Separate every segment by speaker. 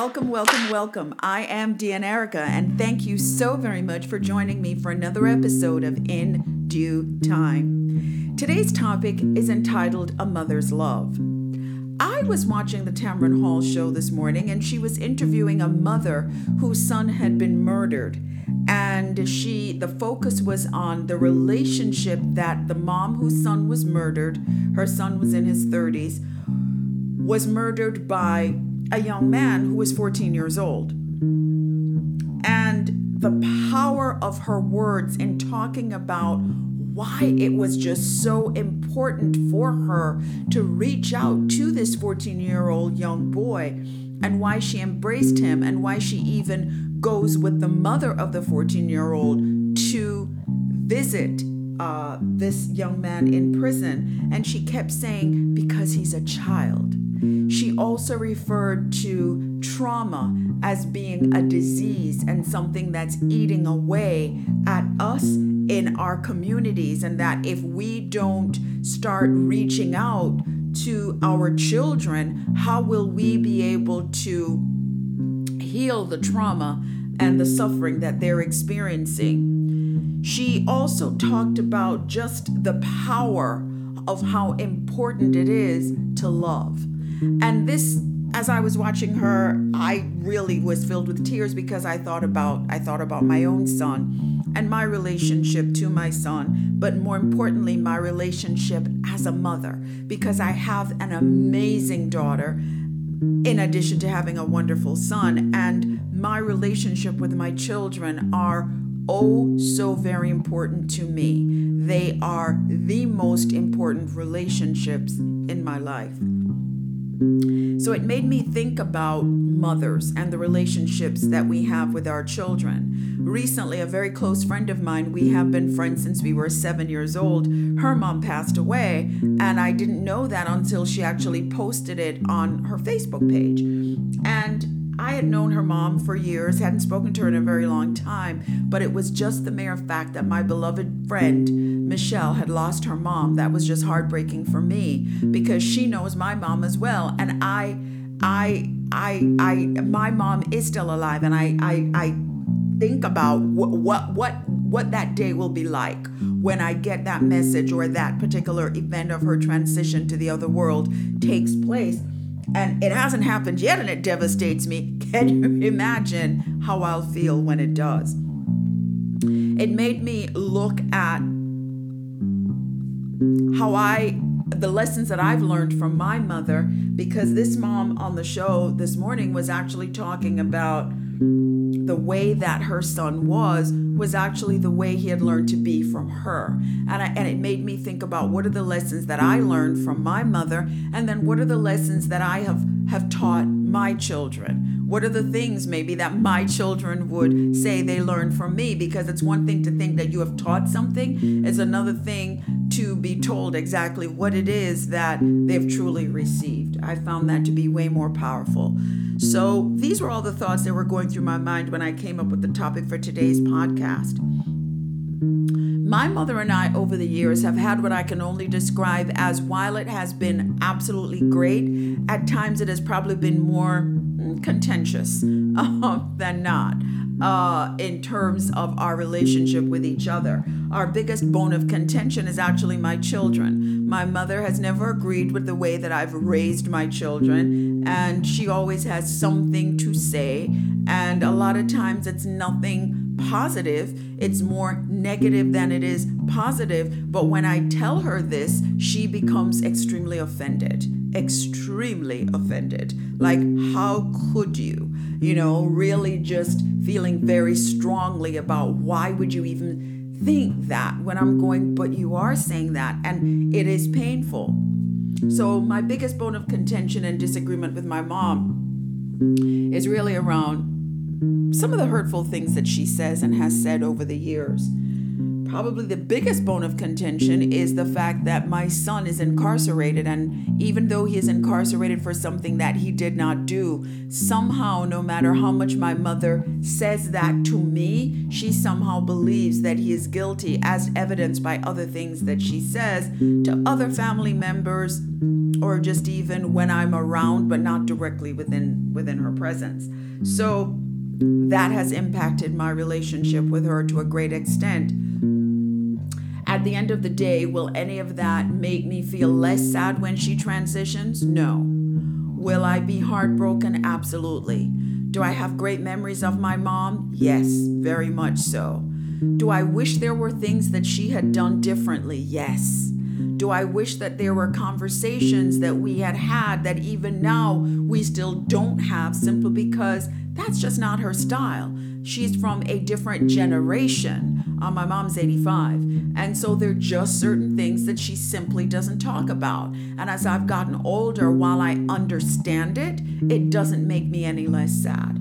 Speaker 1: Welcome, welcome, welcome. I am Dian Erica, and thank you so very much for joining me for another episode of In Due Time. Today's topic is entitled A Mother's Love. I was watching the Tamron Hall show this morning, and she was interviewing a mother whose son had been murdered. And she, the focus was on the relationship that the mom whose son was murdered, her son was in his 30s, was murdered by a young man who was 14 years old. And the power of her words in talking about why it was just so important for her to reach out to this 14 year old young boy and why she embraced him and why she even goes with the mother of the 14 year old to visit uh, this young man in prison. And she kept saying, because he's a child. She also referred to trauma as being a disease and something that's eating away at us in our communities, and that if we don't start reaching out to our children, how will we be able to heal the trauma and the suffering that they're experiencing? She also talked about just the power of how important it is to love. And this as I was watching her, I really was filled with tears because I thought about I thought about my own son and my relationship to my son, but more importantly, my relationship as a mother because I have an amazing daughter in addition to having a wonderful son and my relationship with my children are oh so very important to me. They are the most important relationships in my life. So it made me think about mothers and the relationships that we have with our children. Recently, a very close friend of mine, we have been friends since we were seven years old, her mom passed away, and I didn't know that until she actually posted it on her Facebook page. And I had known her mom for years, hadn't spoken to her in a very long time, but it was just the mere fact that my beloved friend, Michelle had lost her mom, that was just heartbreaking for me because she knows my mom as well. And I, I, I, I, my mom is still alive, and I, I, I think about what, what, what, what that day will be like when I get that message or that particular event of her transition to the other world takes place. And it hasn't happened yet, and it devastates me. Can you imagine how I'll feel when it does? It made me look at how I the lessons that I've learned from my mother because this mom on the show this morning was actually talking about the way that her son was was actually the way he had learned to be from her and I, and it made me think about what are the lessons that I learned from my mother and then what are the lessons that I have have taught my children? What are the things maybe that my children would say they learned from me? Because it's one thing to think that you have taught something, it's another thing to be told exactly what it is that they've truly received. I found that to be way more powerful. So these were all the thoughts that were going through my mind when I came up with the topic for today's podcast. My mother and I, over the years, have had what I can only describe as while it has been absolutely great, at times it has probably been more mm, contentious uh, than not uh, in terms of our relationship with each other. Our biggest bone of contention is actually my children. My mother has never agreed with the way that I've raised my children, and she always has something to say. And a lot of times it's nothing positive, it's more negative than it is positive. But when I tell her this, she becomes extremely offended. Extremely offended. Like, how could you? You know, really just feeling very strongly about why would you even think that when I'm going, but you are saying that, and it is painful. So, my biggest bone of contention and disagreement with my mom is really around some of the hurtful things that she says and has said over the years. Probably the biggest bone of contention is the fact that my son is incarcerated. And even though he is incarcerated for something that he did not do, somehow, no matter how much my mother says that to me, she somehow believes that he is guilty, as evidenced by other things that she says to other family members or just even when I'm around, but not directly within within her presence. So that has impacted my relationship with her to a great extent. At the end of the day, will any of that make me feel less sad when she transitions? No. Will I be heartbroken? Absolutely. Do I have great memories of my mom? Yes, very much so. Do I wish there were things that she had done differently? Yes. Do I wish that there were conversations that we had had that even now we still don't have simply because that's just not her style. She's from a different generation. Uh, my mom's 85. And so there are just certain things that she simply doesn't talk about. And as I've gotten older, while I understand it, it doesn't make me any less sad.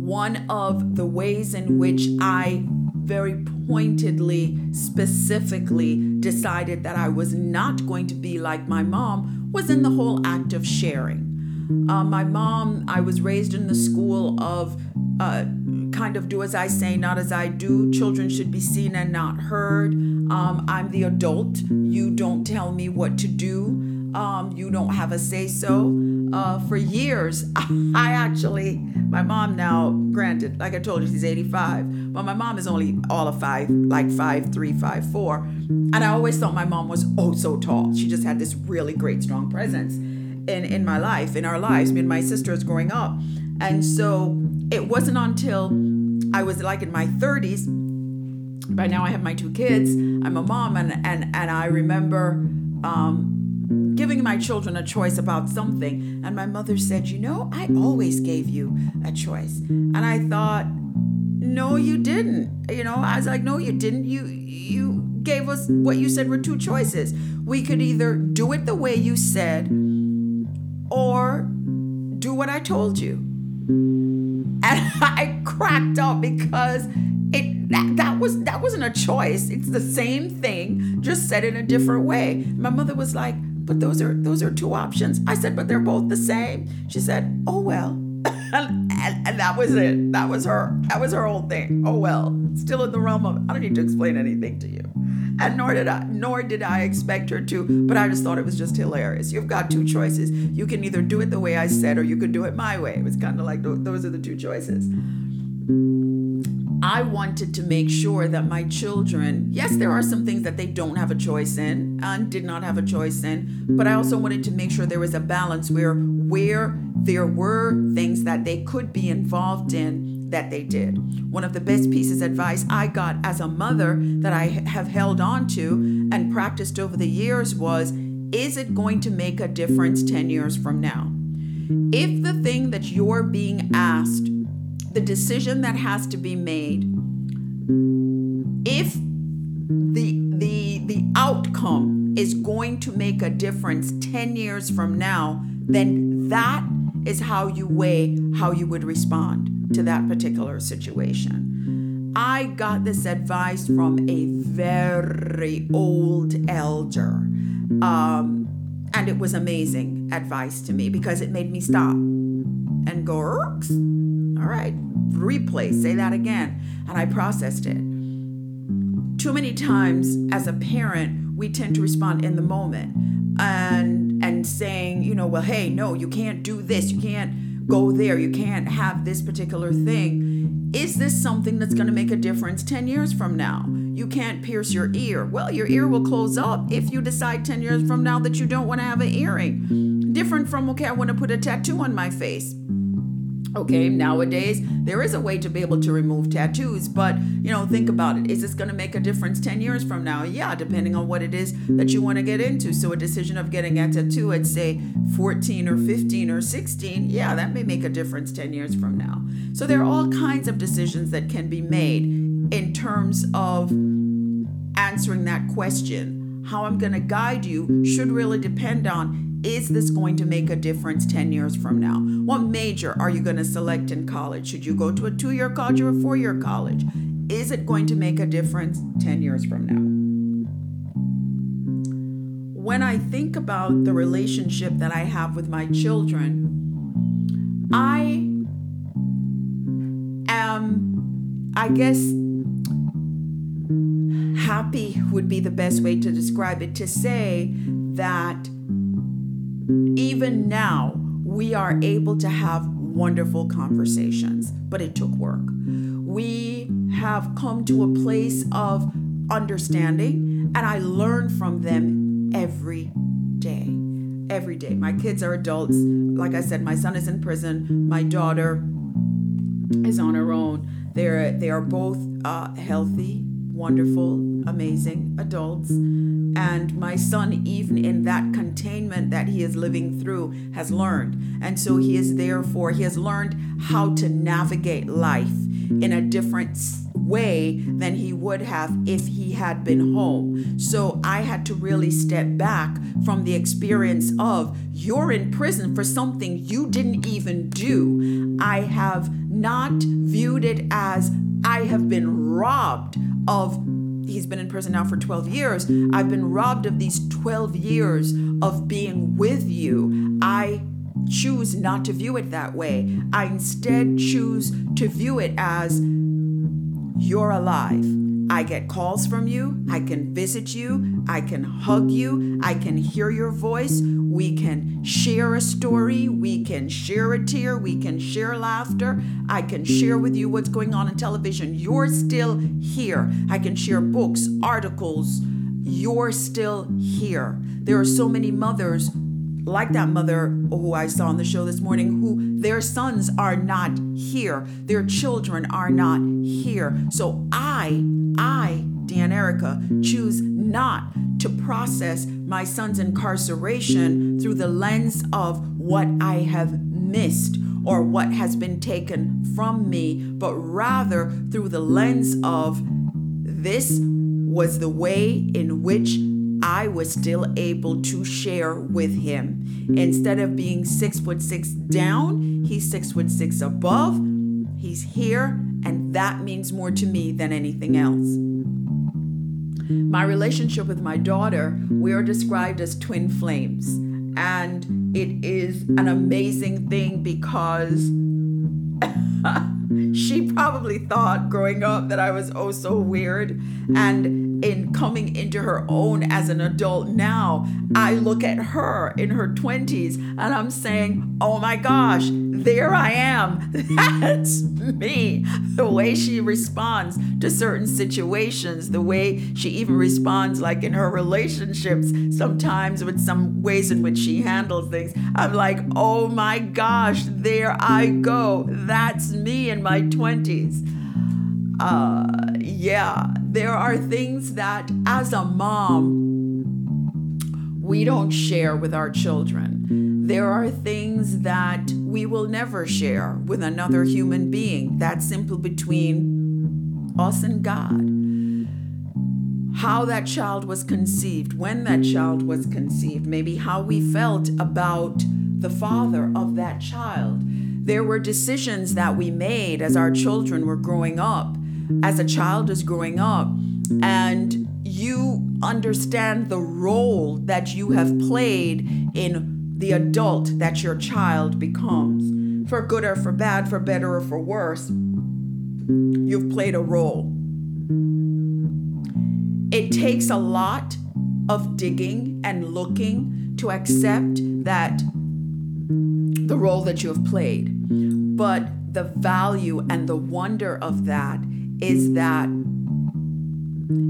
Speaker 1: One of the ways in which I very pointedly, specifically decided that I was not going to be like my mom was in the whole act of sharing. Uh, my mom, I was raised in the school of uh, kind of do as I say, not as I do. Children should be seen and not heard. Um, I'm the adult. You don't tell me what to do. Um, you don't have a say so. Uh, for years, I actually, my mom now, granted, like I told you, she's 85, but my mom is only all of five, like five, three, five, four. And I always thought my mom was oh so tall. She just had this really great, strong presence in in my life, in our lives, me and my sisters growing up. And so it wasn't until I was like in my 30s. By now I have my two kids. I'm a mom, and and and I remember um, giving my children a choice about something, and my mother said, "You know, I always gave you a choice." And I thought, "No, you didn't." You know, I was like, "No, you didn't. You you." gave us what you said were two choices. We could either do it the way you said or do what I told you. And I cracked up because it that, that was that wasn't a choice. It's the same thing, just said in a different way. My mother was like, "But those are those are two options." I said, "But they're both the same." She said, "Oh well." and, and, and that was it. That was her. That was her whole thing. Oh well. Still in the realm of I don't need to explain anything to you and nor did I nor did I expect her to, but I just thought it was just hilarious. You've got two choices. You can either do it the way I said or you could do it my way. It was kind of like those are the two choices. I wanted to make sure that my children, yes, there are some things that they don't have a choice in and did not have a choice in, but I also wanted to make sure there was a balance where where there were things that they could be involved in that they did. One of the best pieces of advice I got as a mother that I have held on to and practiced over the years was Is it going to make a difference 10 years from now? If the thing that you're being asked, the decision that has to be made, if the the the outcome is going to make a difference 10 years from now, then that is how you weigh how you would respond to that particular situation. I got this advice from a very old elder. Um, and it was amazing advice to me because it made me stop and go, Erks. all right, replay, say that again. And I processed it. Too many times as a parent, we tend to respond in the moment and and saying, you know, well, hey, no, you can't do this, you can't go there. You can't have this particular thing. Is this something that's going to make a difference 10 years from now? You can't pierce your ear. Well, your ear will close up if you decide 10 years from now that you don't want to have an earring. Different from, okay, I want to put a tattoo on my face. Okay, nowadays there is a way to be able to remove tattoos, but you know, think about it. Is this going to make a difference 10 years from now? Yeah, depending on what it is that you want to get into. So, a decision of getting a tattoo at say 14 or 15 or 16, yeah, that may make a difference 10 years from now. So, there are all kinds of decisions that can be made in terms of answering that question. How I'm going to guide you should really depend on is this going to make a difference 10 years from now? What major are you going to select in college? Should you go to a two year college or a four year college? is it going to make a difference 10 years from now? When I think about the relationship that I have with my children, I am, I guess, happy would be the best way to describe it to say that even now we are able to have wonderful conversations, but it took work. We have come to a place of understanding, and I learn from them every day. Every day. My kids are adults. Like I said, my son is in prison. My daughter is on her own. They're they are both uh, healthy, wonderful, amazing adults. And my son, even in that containment that he is living through, has learned. And so he is therefore, he has learned how to navigate life in a different way than he would have if he had been home. So I had to really step back from the experience of you're in prison for something you didn't even do. I have not viewed it as I have been robbed of he's been in prison now for 12 years. I've been robbed of these 12 years of being with you. I choose not to view it that way. I instead choose to view it as you're alive. I get calls from you. I can visit you. I can hug you. I can hear your voice. We can share a story. We can share a tear. We can share laughter. I can share with you what's going on in television. You're still here. I can share books, articles. You're still here. There are so many mothers like that mother who I saw on the show this morning, who their sons are not here, their children are not here. So I, I, Dian Erica, choose not to process my son's incarceration through the lens of what I have missed or what has been taken from me, but rather through the lens of this was the way in which I was still able to share with him. Instead of being six foot six down, he's six foot six above. He's here, and that means more to me than anything else. My relationship with my daughter, we are described as twin flames. And it is an amazing thing because she probably thought growing up that I was oh so weird. And in coming into her own as an adult now, I look at her in her 20s and I'm saying, oh my gosh, there I am. That's me. The way she responds to certain situations, the way she even responds, like in her relationships, sometimes with some ways in which she handles things. I'm like, oh my gosh, there I go. That's me in my 20s. Uh, yeah, there are things that as a mom, we don't share with our children. There are things that we will never share with another human being. That's simple between us and God. How that child was conceived, when that child was conceived, maybe how we felt about the father of that child. There were decisions that we made as our children were growing up, as a child is growing up, and you understand the role that you have played in the adult that your child becomes. For good or for bad, for better or for worse, you've played a role. It takes a lot of digging and looking to accept that the role that you have played. But the value and the wonder of that is that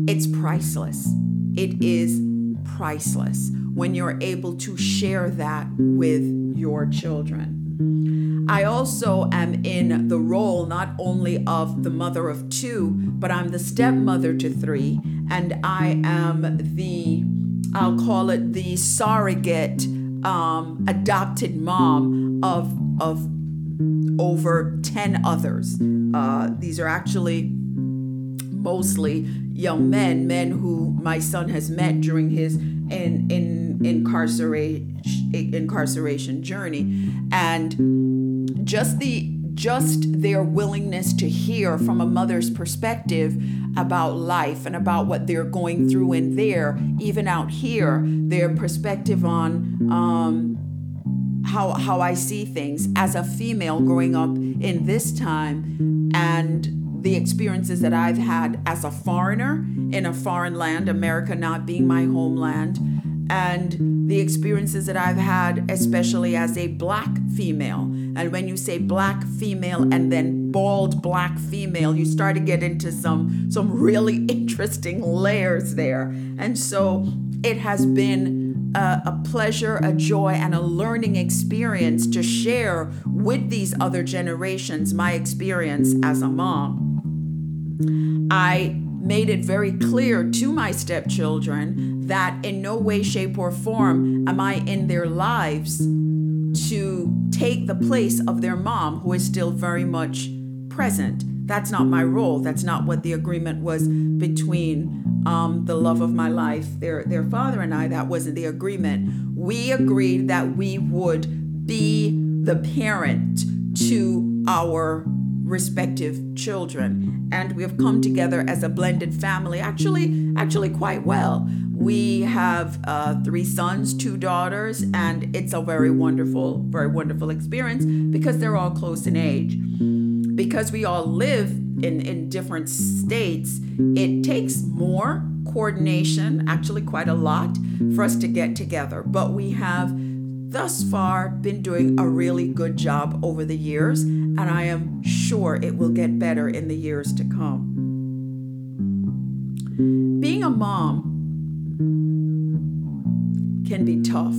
Speaker 1: it's priceless. It is priceless when you're able to share that with your children. I also am in the role not only of the mother of two, but I'm the stepmother to three, and I am the, I'll call it the surrogate um, adopted mom of, of over 10 others. Uh, these are actually mostly young men, men who my son has met during his in, in incarceration incarceration journey. And just the just their willingness to hear from a mother's perspective about life and about what they're going through in there, even out here, their perspective on um, how how I see things as a female growing up in this time and the experiences that I've had as a foreigner in a foreign land, America not being my homeland, and the experiences that I've had, especially as a black female. And when you say black female and then bald black female, you start to get into some some really interesting layers there. And so it has been a, a, pleasure, a joy, and a learning experience to share with these other generations my experience as a mom. I made it very clear to my stepchildren that in no way, shape, or form am I in their lives to take the place of their mom, who is still very much present. That's not my role. That's not what the agreement was between um, the love of my life, their their father and I. That wasn't the agreement. We agreed that we would be the parent to our respective children. And we have come together as a blended family actually actually quite well. We have uh, three sons two daughters and it's a very wonderful very wonderful experience because they're all close in age. Because we all live in in different states it takes more coordination actually quite a lot for us to get together. But we have thus far been doing a really good job over the years, and I am sure it will get better in the years to come. Being a mom can be tough.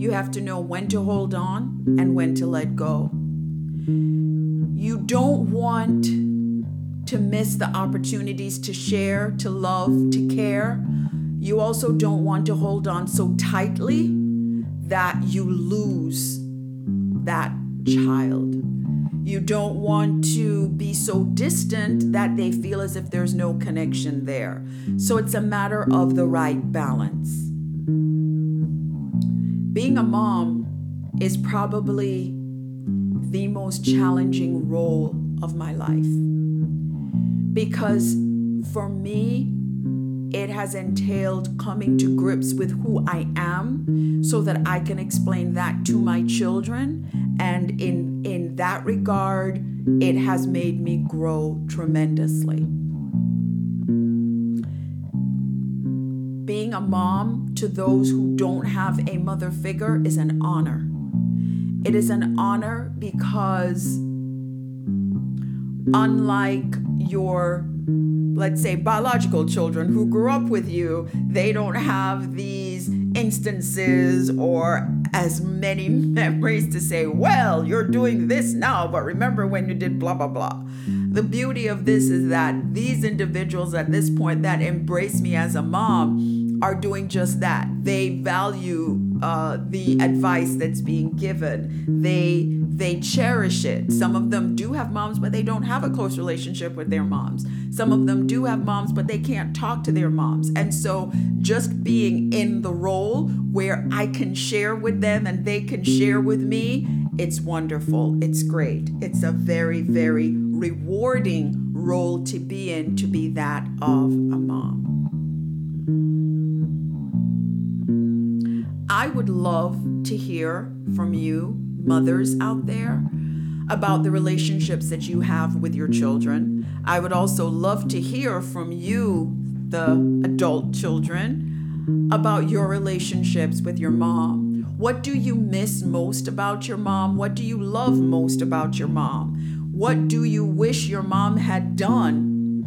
Speaker 1: You have to know when to hold on and when to let go. You don't want to miss the opportunities to share, to love, to care. You also don't want to hold on so tightly that you lose that child. You don't want to be so distant that they feel as if there's no connection there. So it's a matter of the right balance. Being a mom is probably the most challenging role of my life because for me, it has entailed coming to grips with who I am so that I can explain that to my children. And in, in that regard, it has made me grow tremendously. Being a mom to those who don't have a mother figure is an honor. It is an honor because, unlike your let's say biological children who grew up with you, they don't have these instances or as many memories to say, well, you're doing this now, but remember when you did blah, blah, blah. The beauty of this is that these individuals at this point that embrace me as a mom are doing just that. They value uh, the advice that's being given. They they cherish it. Some of them do have moms, but they don't have a close relationship with their moms. Some of them do have moms, but they can't talk to their moms. And so just being in the role where I can share with them and they can share with me, it's wonderful. It's great. It's a very, very rewarding role to be in, to be that of a mom. I would love to hear from you mothers out there about the relationships that you have with your children. I would also love to hear from you, the adult children, about your relationships with your mom. What do you miss most about your mom? What do you love most about your mom? What do you wish your mom had done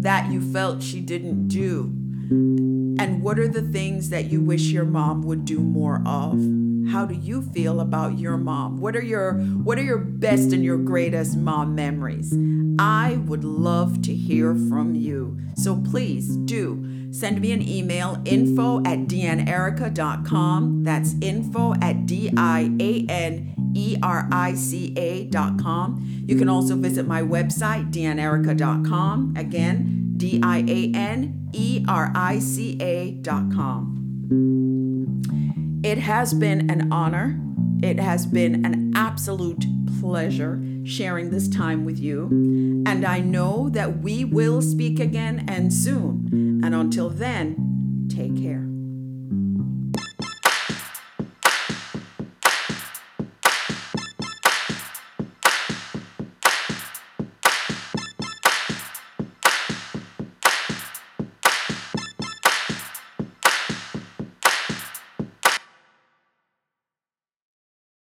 Speaker 1: that you felt she didn't do? And what are the things that you wish your mom would do more of? How do you feel about your mom? What are your what are your best and your greatest mom memories? I would love to hear from you. So please do send me an email info at dianerica.com that's info at d-i-a-n-e-r-i-c-a.com you can also visit my website dianerica.com again d-i-a-n-e-r-i-c-a.com it has been an honor. It has been an absolute pleasure sharing this time with you. And I know that we will speak again and soon. And until then, take care.